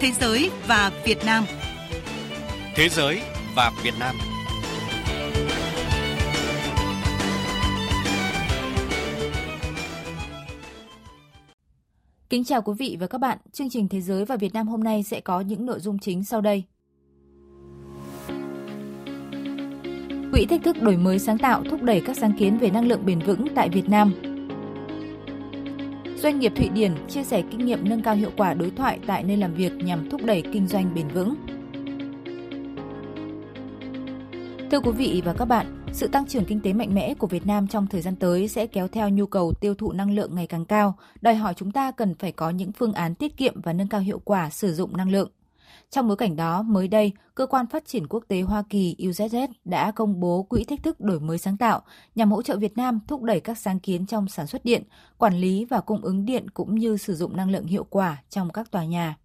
Thế giới và Việt Nam. Thế giới và Việt Nam. Kính chào quý vị và các bạn. Chương trình Thế giới và Việt Nam hôm nay sẽ có những nội dung chính sau đây. Quỹ thách thức đổi mới sáng tạo thúc đẩy các sáng kiến về năng lượng bền vững tại Việt Nam. Doanh nghiệp Thụy Điển chia sẻ kinh nghiệm nâng cao hiệu quả đối thoại tại nơi làm việc nhằm thúc đẩy kinh doanh bền vững. Thưa quý vị và các bạn, sự tăng trưởng kinh tế mạnh mẽ của Việt Nam trong thời gian tới sẽ kéo theo nhu cầu tiêu thụ năng lượng ngày càng cao, đòi hỏi chúng ta cần phải có những phương án tiết kiệm và nâng cao hiệu quả sử dụng năng lượng. Trong bối cảnh đó, mới đây, Cơ quan Phát triển Quốc tế Hoa Kỳ UZZ đã công bố Quỹ thách thức đổi mới sáng tạo nhằm hỗ trợ Việt Nam thúc đẩy các sáng kiến trong sản xuất điện, quản lý và cung ứng điện cũng như sử dụng năng lượng hiệu quả trong các tòa nhà.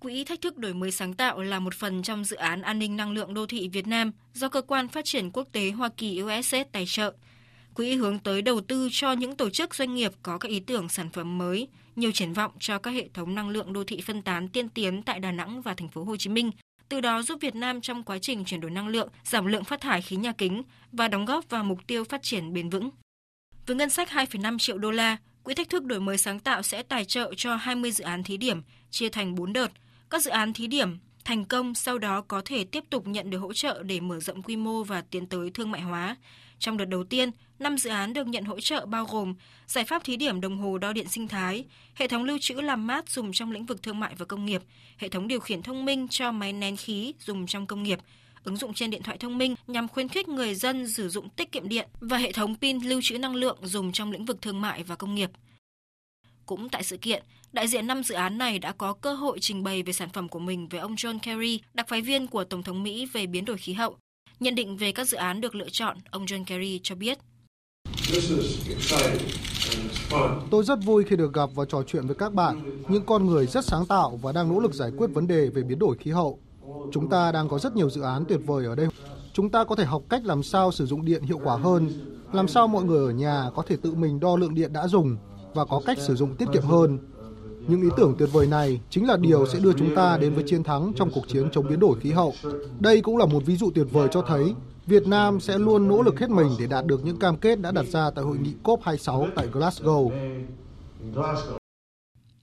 Quỹ thách thức đổi mới sáng tạo là một phần trong dự án an ninh năng lượng đô thị Việt Nam do Cơ quan Phát triển Quốc tế Hoa Kỳ USS tài trợ. Quỹ hướng tới đầu tư cho những tổ chức doanh nghiệp có các ý tưởng sản phẩm mới, nhiều triển vọng cho các hệ thống năng lượng đô thị phân tán tiên tiến tại Đà Nẵng và thành phố Hồ Chí Minh, từ đó giúp Việt Nam trong quá trình chuyển đổi năng lượng, giảm lượng phát thải khí nhà kính và đóng góp vào mục tiêu phát triển bền vững. Với ngân sách 2,5 triệu đô la, Quỹ thách thức đổi mới sáng tạo sẽ tài trợ cho 20 dự án thí điểm, chia thành 4 đợt. Các dự án thí điểm thành công sau đó có thể tiếp tục nhận được hỗ trợ để mở rộng quy mô và tiến tới thương mại hóa. Trong đợt đầu tiên, 5 dự án được nhận hỗ trợ bao gồm giải pháp thí điểm đồng hồ đo điện sinh thái, hệ thống lưu trữ làm mát dùng trong lĩnh vực thương mại và công nghiệp, hệ thống điều khiển thông minh cho máy nén khí dùng trong công nghiệp, ứng dụng trên điện thoại thông minh nhằm khuyến khích người dân sử dụng tiết kiệm điện và hệ thống pin lưu trữ năng lượng dùng trong lĩnh vực thương mại và công nghiệp. Cũng tại sự kiện, đại diện năm dự án này đã có cơ hội trình bày về sản phẩm của mình với ông John Kerry, đặc phái viên của Tổng thống Mỹ về biến đổi khí hậu. Nhận định về các dự án được lựa chọn, ông John Kerry cho biết. Tôi rất vui khi được gặp và trò chuyện với các bạn, những con người rất sáng tạo và đang nỗ lực giải quyết vấn đề về biến đổi khí hậu. Chúng ta đang có rất nhiều dự án tuyệt vời ở đây. Chúng ta có thể học cách làm sao sử dụng điện hiệu quả hơn, làm sao mọi người ở nhà có thể tự mình đo lượng điện đã dùng và có cách sử dụng tiết kiệm hơn. Những ý tưởng tuyệt vời này chính là điều sẽ đưa chúng ta đến với chiến thắng trong cuộc chiến chống biến đổi khí hậu. Đây cũng là một ví dụ tuyệt vời cho thấy Việt Nam sẽ luôn nỗ lực hết mình để đạt được những cam kết đã đặt ra tại hội nghị COP26 tại Glasgow.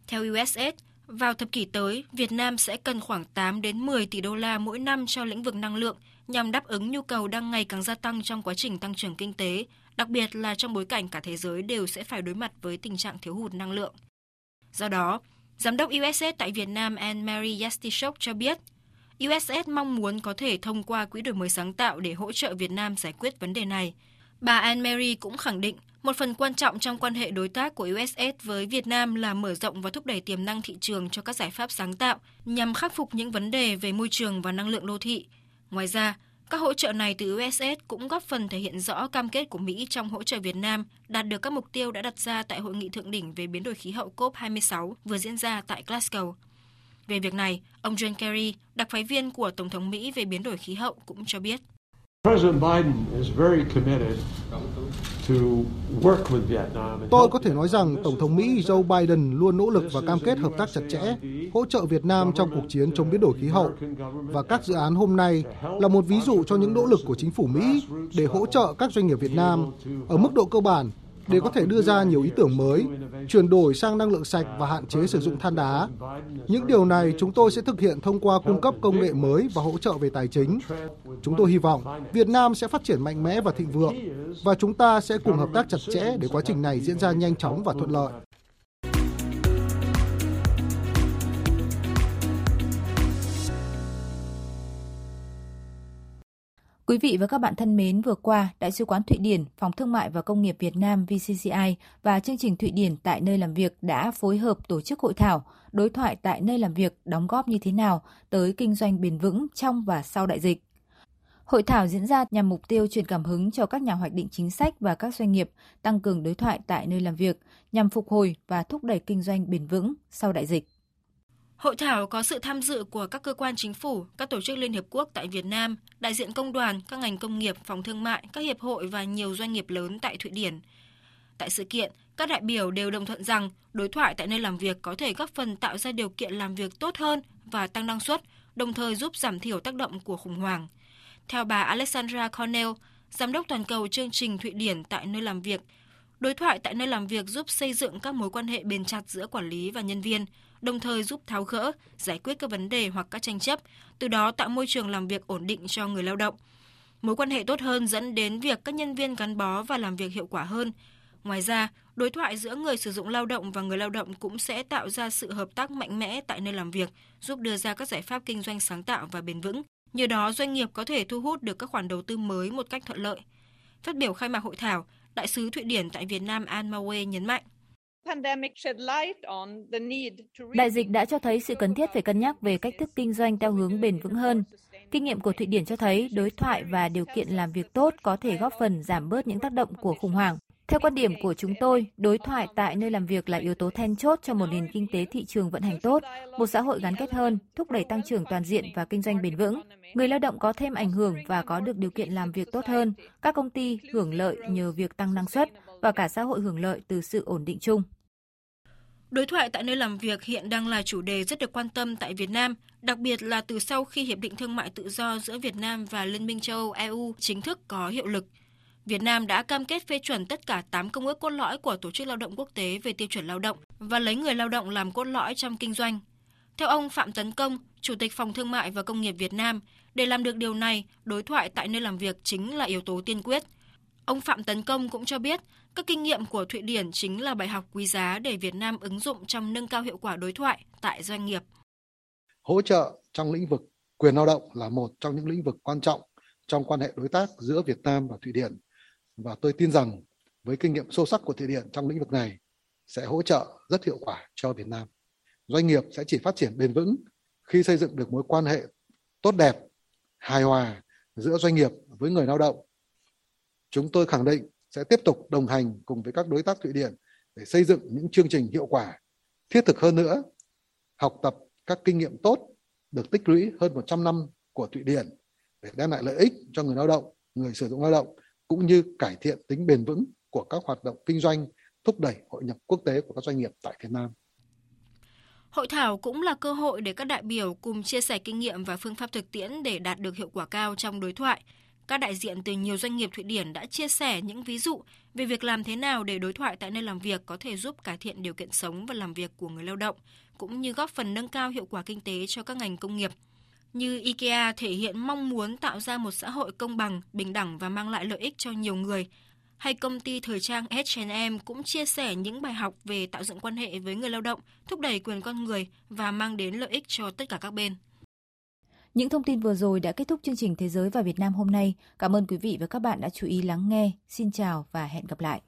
Theo USS, vào thập kỷ tới, Việt Nam sẽ cần khoảng 8 đến 10 tỷ đô la mỗi năm cho lĩnh vực năng lượng nhằm đáp ứng nhu cầu đang ngày càng gia tăng trong quá trình tăng trưởng kinh tế, đặc biệt là trong bối cảnh cả thế giới đều sẽ phải đối mặt với tình trạng thiếu hụt năng lượng. Do đó, Giám đốc USS tại Việt Nam Anne-Marie Yastishok cho biết, USS mong muốn có thể thông qua quỹ đổi mới sáng tạo để hỗ trợ Việt Nam giải quyết vấn đề này. Bà Anne-Marie cũng khẳng định một phần quan trọng trong quan hệ đối tác của USS với Việt Nam là mở rộng và thúc đẩy tiềm năng thị trường cho các giải pháp sáng tạo nhằm khắc phục những vấn đề về môi trường và năng lượng đô thị. Ngoài ra, các hỗ trợ này từ USS cũng góp phần thể hiện rõ cam kết của Mỹ trong hỗ trợ Việt Nam đạt được các mục tiêu đã đặt ra tại Hội nghị Thượng đỉnh về biến đổi khí hậu COP26 vừa diễn ra tại Glasgow. Về việc này, ông John Kerry, đặc phái viên của Tổng thống Mỹ về biến đổi khí hậu cũng cho biết. Tôi có thể nói rằng Tổng thống Mỹ Joe Biden luôn nỗ lực và cam kết hợp tác chặt chẽ, hỗ trợ Việt Nam trong cuộc chiến chống biến đổi khí hậu. Và các dự án hôm nay là một ví dụ cho những nỗ lực của chính phủ Mỹ để hỗ trợ các doanh nghiệp Việt Nam ở mức độ cơ bản để có thể đưa ra nhiều ý tưởng mới, chuyển đổi sang năng lượng sạch và hạn chế sử dụng than đá. Những điều này chúng tôi sẽ thực hiện thông qua cung cấp công nghệ mới và hỗ trợ về tài chính. Chúng tôi hy vọng Việt Nam sẽ phát triển mạnh mẽ và thịnh vượng và chúng ta sẽ cùng hợp tác chặt chẽ để quá trình này diễn ra nhanh chóng và thuận lợi. Quý vị và các bạn thân mến, vừa qua, Đại sứ quán Thụy Điển, Phòng Thương mại và Công nghiệp Việt Nam VCCI và chương trình Thụy Điển tại nơi làm việc đã phối hợp tổ chức hội thảo đối thoại tại nơi làm việc đóng góp như thế nào tới kinh doanh bền vững trong và sau đại dịch. Hội thảo diễn ra nhằm mục tiêu truyền cảm hứng cho các nhà hoạch định chính sách và các doanh nghiệp tăng cường đối thoại tại nơi làm việc nhằm phục hồi và thúc đẩy kinh doanh bền vững sau đại dịch. Hội thảo có sự tham dự của các cơ quan chính phủ, các tổ chức Liên Hiệp Quốc tại Việt Nam, đại diện công đoàn, các ngành công nghiệp, phòng thương mại, các hiệp hội và nhiều doanh nghiệp lớn tại Thụy Điển. Tại sự kiện, các đại biểu đều đồng thuận rằng đối thoại tại nơi làm việc có thể góp phần tạo ra điều kiện làm việc tốt hơn và tăng năng suất, đồng thời giúp giảm thiểu tác động của khủng hoảng. Theo bà Alexandra Cornell, giám đốc toàn cầu chương trình Thụy Điển tại nơi làm việc, đối thoại tại nơi làm việc giúp xây dựng các mối quan hệ bền chặt giữa quản lý và nhân viên, đồng thời giúp tháo gỡ, giải quyết các vấn đề hoặc các tranh chấp, từ đó tạo môi trường làm việc ổn định cho người lao động. Mối quan hệ tốt hơn dẫn đến việc các nhân viên gắn bó và làm việc hiệu quả hơn. Ngoài ra, đối thoại giữa người sử dụng lao động và người lao động cũng sẽ tạo ra sự hợp tác mạnh mẽ tại nơi làm việc, giúp đưa ra các giải pháp kinh doanh sáng tạo và bền vững. Nhờ đó, doanh nghiệp có thể thu hút được các khoản đầu tư mới một cách thuận lợi. Phát biểu khai mạc hội thảo, Đại sứ Thụy Điển tại Việt Nam An Mawe nhấn mạnh. Đại dịch đã cho thấy sự cần thiết phải cân nhắc về cách thức kinh doanh theo hướng bền vững hơn. Kinh nghiệm của Thụy Điển cho thấy đối thoại và điều kiện làm việc tốt có thể góp phần giảm bớt những tác động của khủng hoảng. Theo quan điểm của chúng tôi, đối thoại tại nơi làm việc là yếu tố then chốt cho một nền kinh tế thị trường vận hành tốt, một xã hội gắn kết hơn, thúc đẩy tăng trưởng toàn diện và kinh doanh bền vững. Người lao động có thêm ảnh hưởng và có được điều kiện làm việc tốt hơn, các công ty hưởng lợi nhờ việc tăng năng suất và cả xã hội hưởng lợi từ sự ổn định chung. Đối thoại tại nơi làm việc hiện đang là chủ đề rất được quan tâm tại Việt Nam, đặc biệt là từ sau khi Hiệp định Thương mại Tự do giữa Việt Nam và Liên minh châu Âu EU chính thức có hiệu lực. Việt Nam đã cam kết phê chuẩn tất cả 8 công ước cốt lõi của Tổ chức Lao động Quốc tế về tiêu chuẩn lao động và lấy người lao động làm cốt lõi trong kinh doanh. Theo ông Phạm Tấn Công, Chủ tịch Phòng Thương mại và Công nghiệp Việt Nam, để làm được điều này, đối thoại tại nơi làm việc chính là yếu tố tiên quyết. Ông Phạm Tấn Công cũng cho biết, các kinh nghiệm của Thụy Điển chính là bài học quý giá để Việt Nam ứng dụng trong nâng cao hiệu quả đối thoại tại doanh nghiệp. Hỗ trợ trong lĩnh vực quyền lao động là một trong những lĩnh vực quan trọng trong quan hệ đối tác giữa Việt Nam và Thụy Điển và tôi tin rằng với kinh nghiệm sâu sắc của Thụy Điển trong lĩnh vực này sẽ hỗ trợ rất hiệu quả cho Việt Nam. Doanh nghiệp sẽ chỉ phát triển bền vững khi xây dựng được mối quan hệ tốt đẹp, hài hòa giữa doanh nghiệp với người lao động. Chúng tôi khẳng định sẽ tiếp tục đồng hành cùng với các đối tác Thụy Điển để xây dựng những chương trình hiệu quả, thiết thực hơn nữa, học tập các kinh nghiệm tốt được tích lũy hơn 100 năm của Thụy Điển để đem lại lợi ích cho người lao động, người sử dụng lao động cũng như cải thiện tính bền vững của các hoạt động kinh doanh, thúc đẩy hội nhập quốc tế của các doanh nghiệp tại Việt Nam. Hội thảo cũng là cơ hội để các đại biểu cùng chia sẻ kinh nghiệm và phương pháp thực tiễn để đạt được hiệu quả cao trong đối thoại. Các đại diện từ nhiều doanh nghiệp Thụy Điển đã chia sẻ những ví dụ về việc làm thế nào để đối thoại tại nơi làm việc có thể giúp cải thiện điều kiện sống và làm việc của người lao động, cũng như góp phần nâng cao hiệu quả kinh tế cho các ngành công nghiệp như IKEA thể hiện mong muốn tạo ra một xã hội công bằng, bình đẳng và mang lại lợi ích cho nhiều người, hay công ty thời trang H&M cũng chia sẻ những bài học về tạo dựng quan hệ với người lao động, thúc đẩy quyền con người và mang đến lợi ích cho tất cả các bên. Những thông tin vừa rồi đã kết thúc chương trình Thế giới và Việt Nam hôm nay. Cảm ơn quý vị và các bạn đã chú ý lắng nghe. Xin chào và hẹn gặp lại.